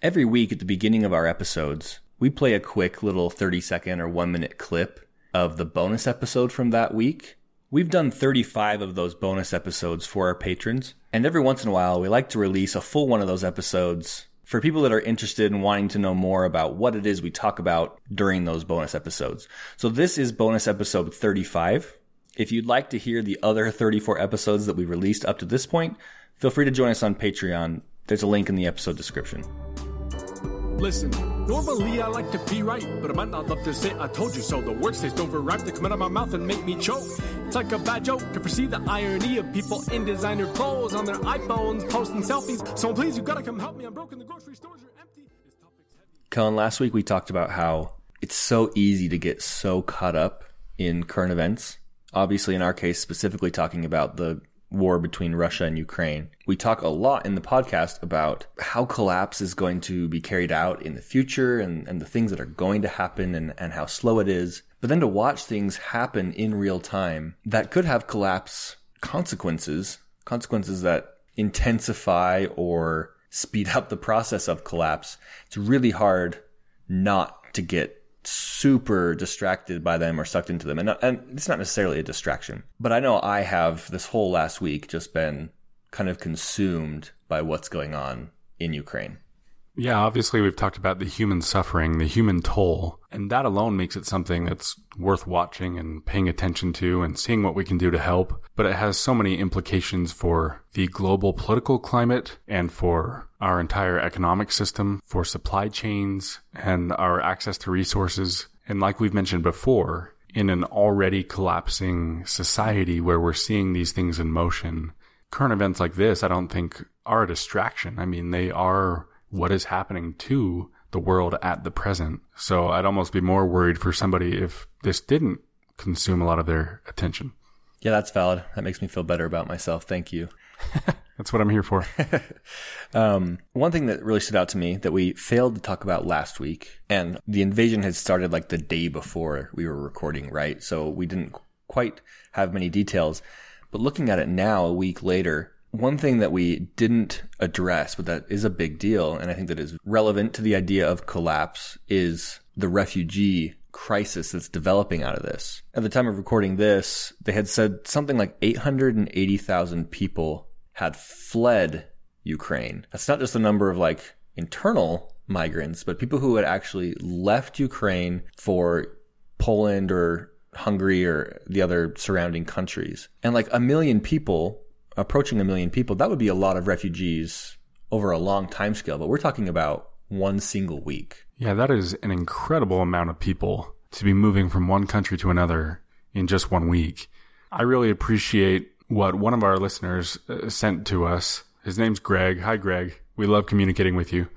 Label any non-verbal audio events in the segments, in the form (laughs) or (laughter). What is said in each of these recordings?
Every week at the beginning of our episodes, we play a quick little 30 second or one minute clip of the bonus episode from that week. We've done 35 of those bonus episodes for our patrons, and every once in a while we like to release a full one of those episodes for people that are interested in wanting to know more about what it is we talk about during those bonus episodes. So this is bonus episode 35. If you'd like to hear the other 34 episodes that we released up to this point, feel free to join us on Patreon. There's a link in the episode description. Listen, normally I like to be right, but I might not love to say I told you so. The words taste overripe, they come out of my mouth and make me choke. It's like a bad joke to foresee the irony of people in designer clothes on their iPhones posting selfies. So please, you gotta come help me. I'm broken. The grocery stores are empty. Kellen, last week we talked about how it's so easy to get so caught up in current events. Obviously, in our case, specifically talking about the war between Russia and Ukraine. We talk a lot in the podcast about how collapse is going to be carried out in the future and, and the things that are going to happen and, and how slow it is. But then to watch things happen in real time that could have collapse consequences, consequences that intensify or speed up the process of collapse, it's really hard not to get super distracted by them or sucked into them. And, and it's not necessarily a distraction, but I know I have this whole last week just been kind of consumed by what's going on in Ukraine. Yeah, obviously we've talked about the human suffering, the human toll, and that alone makes it something that's worth watching and paying attention to and seeing what we can do to help. But it has so many implications for the global political climate and for our entire economic system, for supply chains and our access to resources. And like we've mentioned before, in an already collapsing society where we're seeing these things in motion, current events like this, I don't think are a distraction. I mean, they are what is happening to the world at the present. So I'd almost be more worried for somebody if this didn't consume a lot of their attention. Yeah, that's valid. That makes me feel better about myself. Thank you. (laughs) that's what I'm here for. (laughs) um, one thing that really stood out to me that we failed to talk about last week, and the invasion had started like the day before we were recording, right? So we didn't quite have many details. But looking at it now, a week later, one thing that we didn't address, but that is a big deal, and I think that is relevant to the idea of collapse, is the refugee crisis that's developing out of this. At the time of recording this, they had said something like 880,000 people had fled Ukraine. That's not just the number of like internal migrants, but people who had actually left Ukraine for Poland or Hungary or the other surrounding countries. And like a million people approaching a million people, that would be a lot of refugees over a long time scale, but we're talking about one single week. Yeah, that is an incredible amount of people to be moving from one country to another in just one week. I really appreciate what one of our listeners uh, sent to us. His name's Greg. Hi, Greg. We love communicating with you.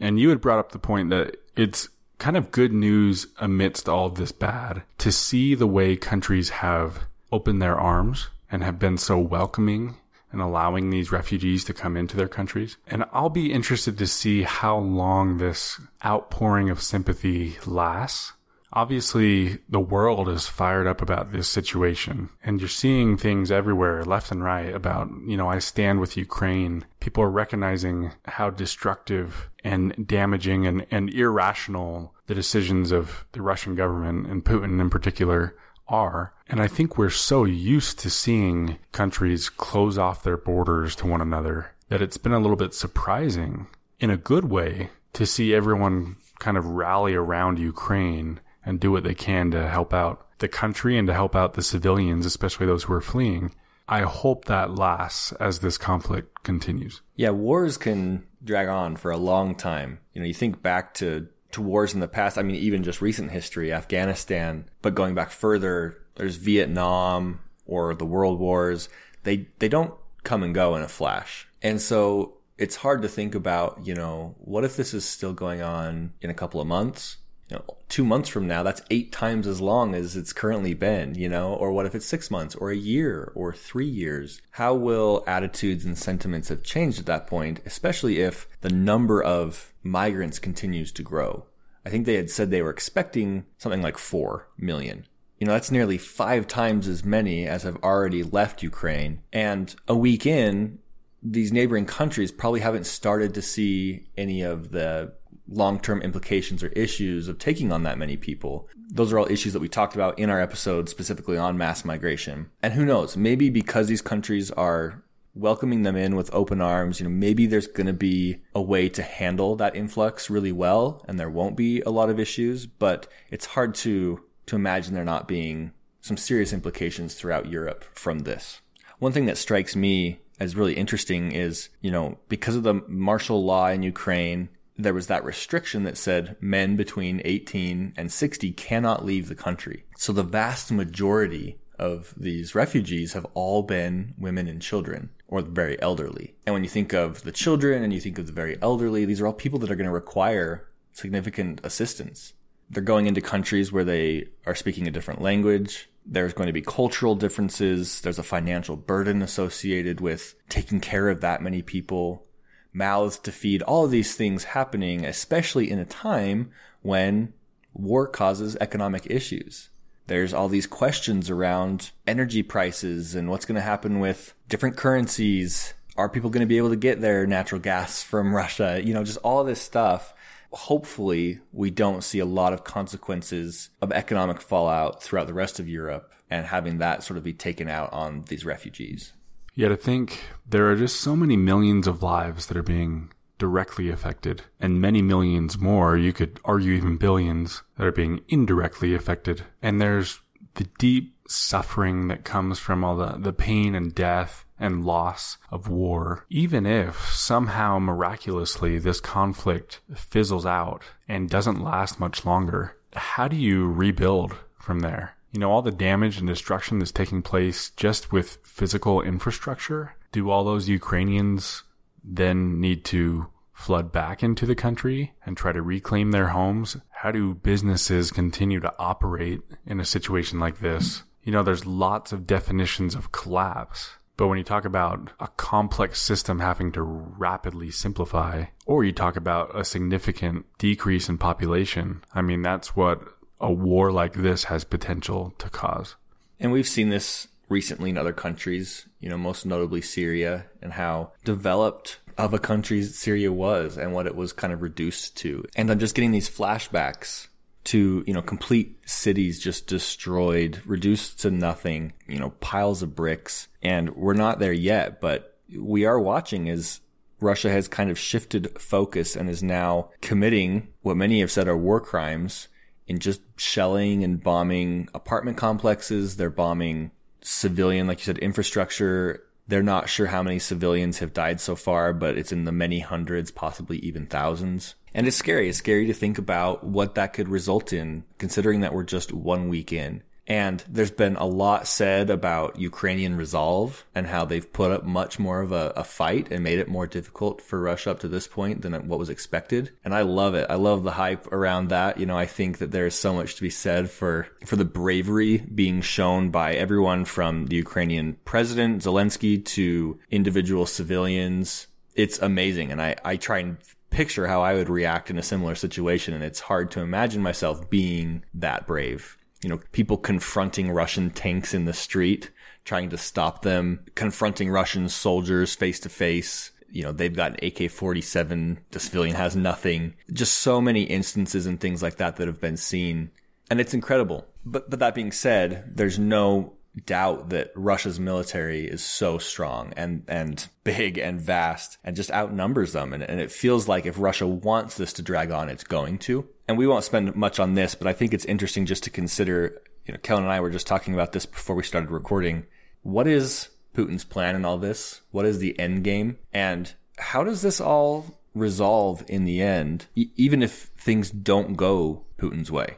And you had brought up the point that it's kind of good news amidst all this bad to see the way countries have opened their arms and have been so welcoming and allowing these refugees to come into their countries. And I'll be interested to see how long this outpouring of sympathy lasts. Obviously, the world is fired up about this situation and you're seeing things everywhere, left and right about, you know, I stand with Ukraine. People are recognizing how destructive and damaging and, and irrational the decisions of the Russian government and Putin in particular are. And I think we're so used to seeing countries close off their borders to one another that it's been a little bit surprising in a good way to see everyone kind of rally around Ukraine and do what they can to help out the country and to help out the civilians, especially those who are fleeing. I hope that lasts as this conflict continues. Yeah, wars can drag on for a long time. You know, you think back to to wars in the past. I mean, even just recent history, Afghanistan, but going back further, there's Vietnam or the World Wars. They they don't come and go in a flash. And so it's hard to think about, you know, what if this is still going on in a couple of months? You know, two months from now, that's eight times as long as it's currently been, you know, or what if it's six months or a year or three years? How will attitudes and sentiments have changed at that point, especially if the number of migrants continues to grow? I think they had said they were expecting something like 4 million. You know, that's nearly five times as many as have already left Ukraine. And a week in, these neighboring countries probably haven't started to see any of the long-term implications or issues of taking on that many people. Those are all issues that we talked about in our episode specifically on mass migration. And who knows, maybe because these countries are welcoming them in with open arms, you know, maybe there's going to be a way to handle that influx really well and there won't be a lot of issues, but it's hard to to imagine there not being some serious implications throughout Europe from this. One thing that strikes me as really interesting is, you know, because of the martial law in Ukraine, there was that restriction that said men between 18 and 60 cannot leave the country. So the vast majority of these refugees have all been women and children or the very elderly. And when you think of the children and you think of the very elderly, these are all people that are going to require significant assistance. They're going into countries where they are speaking a different language. There's going to be cultural differences. There's a financial burden associated with taking care of that many people mouths to feed, all of these things happening, especially in a time when war causes economic issues. There's all these questions around energy prices and what's going to happen with different currencies. Are people going to be able to get their natural gas from (laughs) Russia? You know, just all this stuff. Hopefully, we don't see a lot of consequences of economic fallout throughout the rest of Europe and having that sort of be taken out on these refugees. Yeah, to think there are just so many millions of lives that are being directly affected, and many millions more, you could argue even billions, that are being indirectly affected. And there's the deep suffering that comes from all the, the pain and death and loss of war. Even if somehow miraculously this conflict fizzles out and doesn't last much longer, how do you rebuild from there? You know, all the damage and destruction that's taking place just with physical infrastructure, do all those Ukrainians then need to flood back into the country and try to reclaim their homes? How do businesses continue to operate in a situation like this? You know, there's lots of definitions of collapse. But when you talk about a complex system having to rapidly simplify, or you talk about a significant decrease in population, I mean, that's what a war like this has potential to cause. And we've seen this recently in other countries, you know, most notably Syria and how developed of a country Syria was and what it was kind of reduced to. And I'm just getting these flashbacks to, you know, complete cities just destroyed, reduced to nothing, you know, piles of bricks. And we're not there yet, but we are watching as Russia has kind of shifted focus and is now committing what many have said are war crimes in just shelling and bombing apartment complexes. They're bombing civilian, like you said, infrastructure. They're not sure how many civilians have died so far, but it's in the many hundreds, possibly even thousands. And it's scary. It's scary to think about what that could result in, considering that we're just one week in. And there's been a lot said about Ukrainian resolve and how they've put up much more of a, a, fight and made it more difficult for Russia up to this point than what was expected. And I love it. I love the hype around that. You know, I think that there's so much to be said for, for the bravery being shown by everyone from the Ukrainian president, Zelensky, to individual civilians. It's amazing. And I, I try and picture how I would react in a similar situation. And it's hard to imagine myself being that brave you know, people confronting Russian tanks in the street, trying to stop them, confronting Russian soldiers face to face. You know, they've got an AK-47. The civilian has nothing. Just so many instances and things like that that have been seen. And it's incredible. But, but that being said, there's no doubt that Russia's military is so strong and, and (laughs) big and vast and just outnumbers them. And, and it feels like if Russia wants this to drag on, it's going to and we won't spend much on this, but I think it's interesting just to consider. You know, Kellen and I were just talking about this before we started recording. What is Putin's plan in all this? What is the end game? And how does this all resolve in the end, e- even if things don't go Putin's way?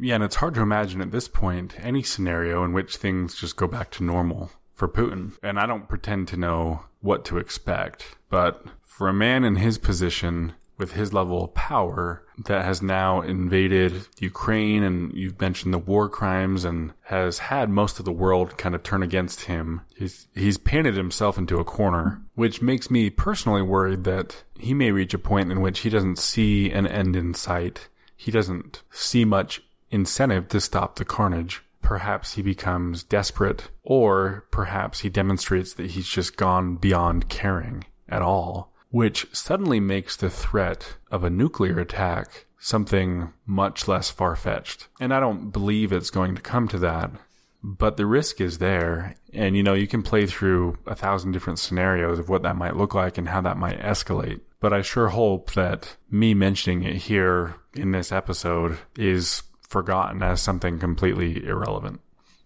Yeah, and it's hard to imagine at this point any scenario in which things just go back to normal for Putin. And I don't pretend to know what to expect, but for a man in his position, with his level of power that has now invaded Ukraine and you've mentioned the war crimes and has had most of the world kind of turn against him. He's, he's painted himself into a corner, which makes me personally worried that he may reach a point in which he doesn't see an end in sight. He doesn't see much incentive to stop the carnage. Perhaps he becomes desperate or perhaps he demonstrates that he's just gone beyond caring at all which suddenly makes the threat of a nuclear attack something much less far fetched. And I don't believe it's going to come to that, but the risk is there. And you know, you can play through a thousand different scenarios of what that might look like and how that might escalate. But I sure hope that me mentioning it here in this episode is forgotten as something completely irrelevant.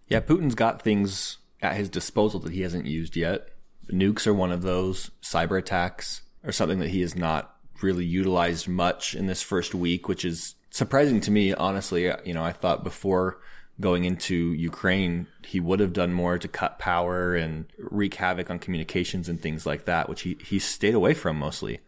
Yeah, Putin's got things at his disposal that he hasn't used yet. Nukes are one of those, cyber attacks or something that he has not really utilized much in this first week, which is surprising to me, honestly. Uh, you know, I thought before going into Ukraine, he would have done more to cut power and wreak havoc on communications and things like that, which he, he stayed away from mostly.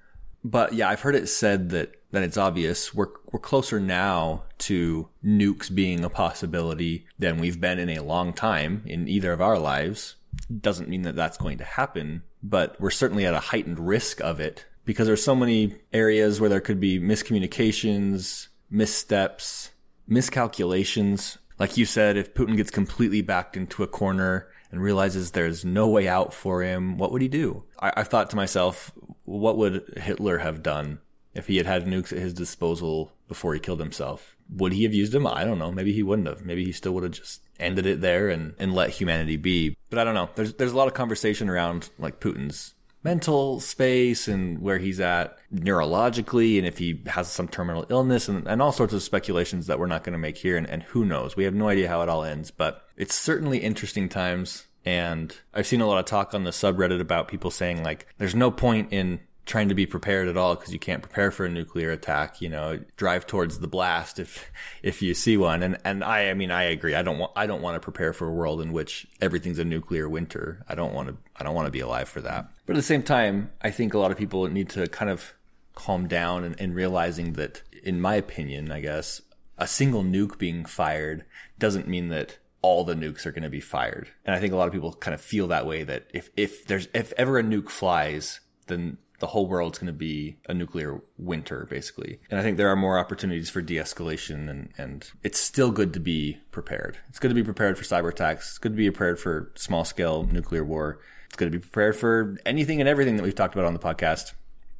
But yeah, I've heard it said that, that it's obvious we're, we're closer now to nukes being a possibility than we've been in a long time in either of our lives. Doesn't mean that that's going to happen, but we're certainly at a heightened risk of it because there's so many areas where there could be miscommunications, missteps, miscalculations. Like you said, if Putin gets completely backed into a corner and realizes there's no way out for him, what would he do? I, I thought to myself, what would Hitler have done if he had had nukes at his disposal before he killed himself? Would he have used them? I don't know. Maybe he wouldn't have. Maybe he still would have just ended it there and, and let humanity be. But I don't know. There's there's a lot of conversation around like Putin's mental space and where he's at neurologically and if he has some terminal illness and, and all sorts of speculations that we're not going to make here and, and who knows. We have no idea how it all ends, but it's certainly interesting times. And I've seen a lot of talk on the subreddit about people saying like, there's no point in trying to be prepared at all because you can't prepare for a nuclear attack. You know, drive towards the blast if (laughs) if you see one. And and I I mean I agree. I don't want I don't want to prepare for a world in which everything's a nuclear winter. I don't want to I don't want to be alive for that. But at the same time, I think a lot of people need to kind of calm down and, and realizing that, in my opinion, I guess a single nuke being fired doesn't mean that all the nukes are going to be fired. And I think a lot of people kind of feel that way that if, if there's, if ever a nuke flies, then the whole world's going to be a nuclear winter, basically. And I think there are more opportunities for de-escalation and, and it's still good to be prepared. It's good to be prepared for cyber attacks. It's good to be prepared for small scale nuclear war. It's good to be prepared for anything and everything that we've talked about on the podcast.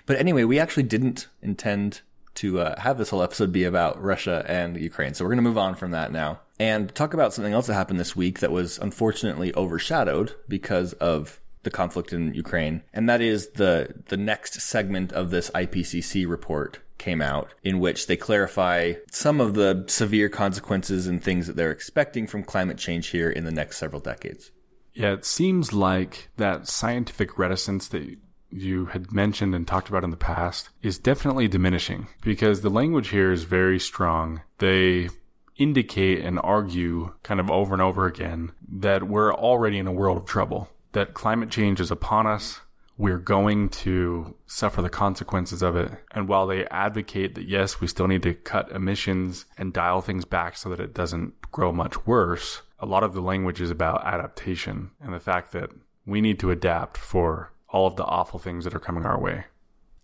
But anyway, we actually didn't intend to uh, have this whole episode be about Russia and Ukraine. So we're going to move on from that now and talk about something else that happened this week that was unfortunately overshadowed because of the conflict in Ukraine. And that is the, the next segment of this IPCC report came out in which they clarify some of the severe consequences and things that they're expecting from climate change here in the next several decades. Yeah, it seems like that scientific reticence that you had mentioned and talked about in the past is definitely diminishing because the language here is very strong. They indicate and argue kind of over and over again that we're already in a world of trouble, that climate change is upon us. We're going to suffer the consequences of it. And while they advocate that, yes, we still need to cut emissions and dial things back so that it doesn't grow much worse, a lot of the language is about adaptation and the fact that we need to adapt for all of the awful things that are coming our way.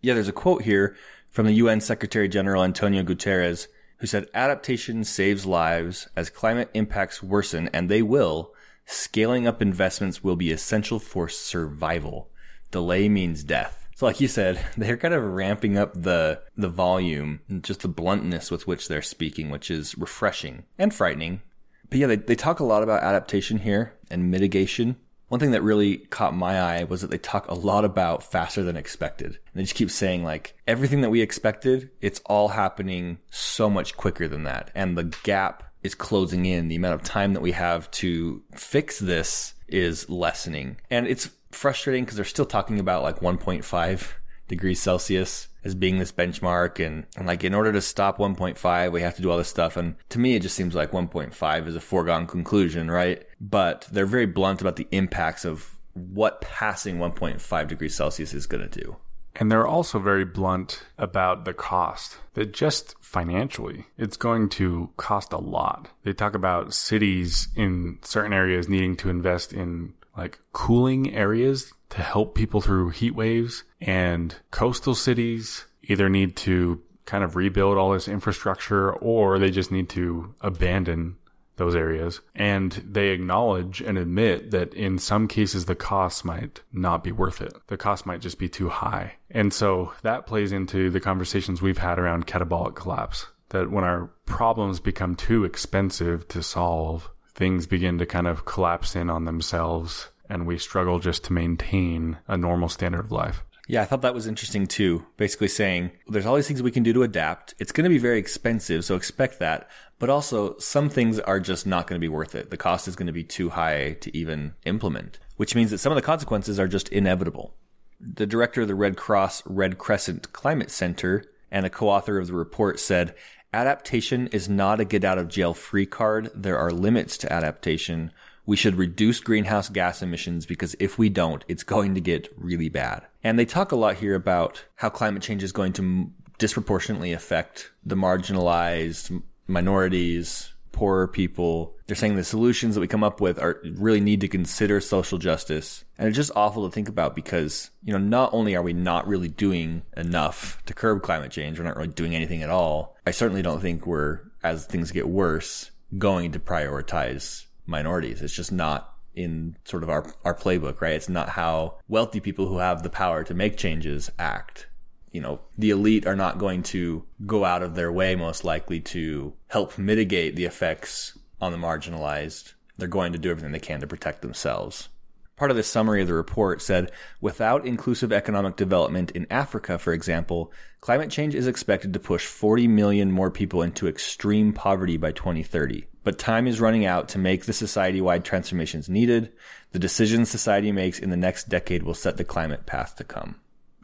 Yeah, there's a quote here from the UN Secretary General Antonio Guterres who said adaptation saves lives as climate impacts worsen and they will. Scaling up investments will be essential for survival. Delay means death. So like you said, (laughs) they're kind of ramping up the the volume, just the bluntness with which they're speaking, which is refreshing and frightening. But yeah, they, they talk a lot about adaptation here and mitigation. One thing that really caught my eye was that they talk a lot about faster than expected. And they just keep saying like everything that we expected, it's all happening so much quicker than that. And the gap is closing in. The amount of time that we have to fix this is lessening. And it's frustrating because they're still talking about like 1.5 degrees Celsius as being this benchmark. And, and, like, in order to stop 1.5, we have to do all this stuff. And to me, it just seems like 1.5 is a foregone conclusion, right? But they're very blunt about the impacts of what passing 1.5 degrees Celsius is going to do. And they're also very blunt about the cost. That just financially, it's going to cost a lot. They talk about cities in certain areas needing to invest in like cooling areas to help people through heat waves and coastal cities either need to kind of rebuild all this infrastructure or they just need to abandon those areas. And they acknowledge and admit that in some cases the cost might not be worth it. The cost might just be too high. And so that plays into the conversations we've had around catabolic collapse. That when our problems become too expensive to solve, things begin to kind of collapse in on themselves and we struggle just to maintain a normal standard of life. Yeah, I thought that was interesting too. Basically saying there's all these things we can do to adapt. It's going to be very expensive, so expect that. But also, some things are just not going to be worth it. The cost is going to be too high to even implement, which means that some of the consequences are just inevitable. The director of the Red Cross Red Crescent Climate Center and a co-author of the report said, adaptation is not a get out of jail free card. There are limits to adaptation we should reduce greenhouse gas emissions because if we don't, it's going to get really bad. And they talk a lot here about how climate change is going to disproportionately affect the marginalized minorities, poorer people. They're saying the solutions that we come up with are really need to consider social justice. And it's just awful to think about because, you know, not only are we not really doing enough to curb climate change, we're not really doing anything at all. I certainly don't think we're, as things get worse, going to prioritize minorities. It's just not in sort of our, our playbook, right? It's not how wealthy people who have the power to make changes act. You know, the elite are not going to go out of their way, most likely, to help mitigate the effects on the marginalized. They're going to do everything they can to protect themselves. Part of the summary of the report said, without inclusive economic development in Africa, for example, climate change is expected to push 40 million more people into extreme poverty by 2030. But time is running out to make the society wide transformations needed. The decisions society makes in the next decade will set the climate path to come.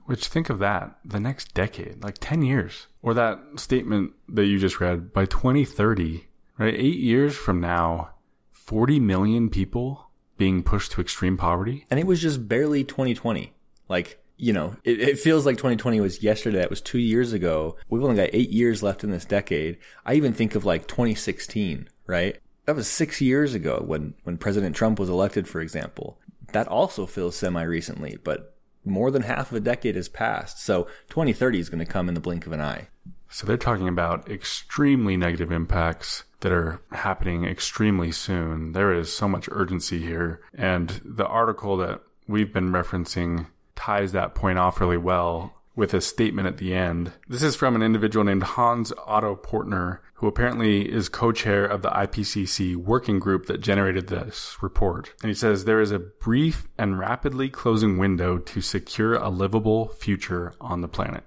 Which think of that, the next decade, like 10 years. Or that statement that you just read, by 2030, right? Eight years from now, 40 million people being pushed to extreme poverty. And it was just barely 2020. Like, you know, it, it, feels like 2020 was yesterday. It was two years ago. We've only got eight years left in this decade. I even think of like 2016, right? That was six years ago when, when President Trump was elected, for example. That also feels semi recently, but more than half of a decade has passed. So 2030 is going to come in the blink of an eye. So they're talking about extremely negative impacts that are happening extremely soon. There is so much urgency here. And the article that we've been referencing ties that point off really well with a statement at the end. This is from an individual named Hans Otto Portner, who apparently is co-chair of the IPCC working group that generated this report. And he says there is a brief and rapidly closing window to secure a livable future on the planet.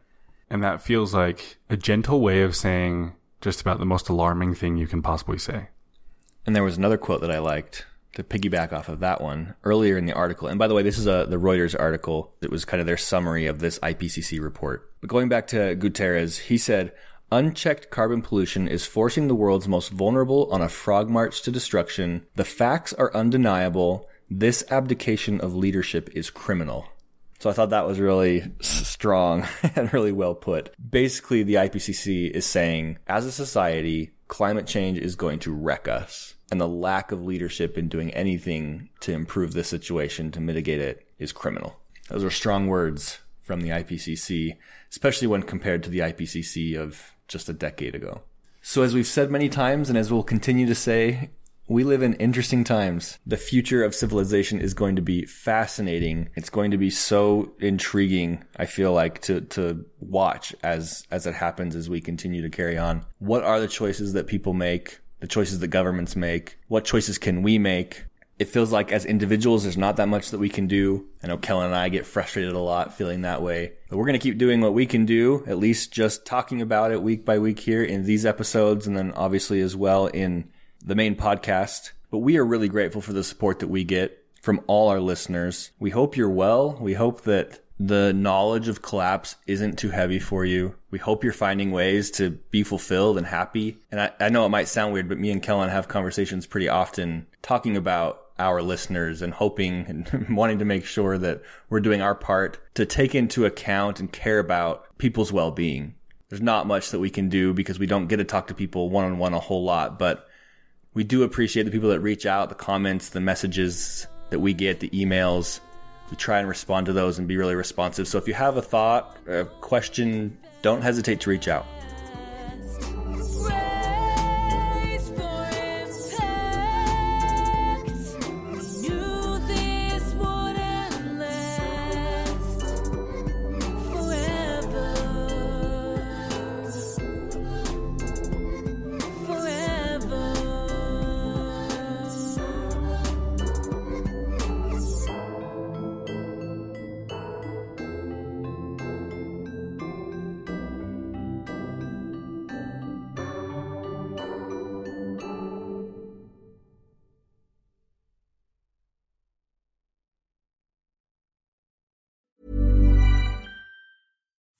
And that feels like a gentle way of saying just about the most alarming thing you can possibly say. And there was another quote that I liked to piggyback off of that one earlier in the article. And by the way, this is a the Reuters article. It was kind of their summary of this IPCC report. But going back to Guterres, he said, Unchecked carbon pollution is forcing the world's most vulnerable on a frog march to destruction. The facts are undeniable. This abdication of leadership is criminal. So I thought that was really strong (laughs) and really well put. Basically, the IPCC is saying, as a society, climate change is going to wreck us. And the lack of leadership in doing anything to improve the situation, to mitigate it, is criminal. Those are strong words from the IPCC, especially when compared to the IPCC of just a decade ago. So, as we've said many times, and as we'll continue to say, we live in interesting times. The future of civilization is going to be fascinating. It's going to be so intriguing, I feel like, to, to watch as, as it happens as we continue to carry on. What are the choices that people make? The choices that governments make? What choices can we make? It feels like as individuals, there's not that much that we can do. I know Kellen and I get frustrated a lot feeling that way, but we're going to keep doing what we can do, at least just talking about it week by week here in these episodes. And then obviously as well in the main podcast. But we are really grateful for the support that we get from all our listeners. We hope you're well. We hope that the knowledge of collapse isn't too heavy for you. We hope you're finding ways to be fulfilled and happy. And I, I know it might sound weird, but me and Kellen have conversations pretty often talking about our listeners and hoping and (laughs) wanting to make sure that we're doing our part to take into account and care about people's well-being. There's not much that we can do because we don't get to talk to people one on one a whole lot, but we do appreciate the people that reach out, the comments, the messages that we get, the emails. We try and respond to those and be really responsive. So if you have a thought, a question, don't hesitate to reach out.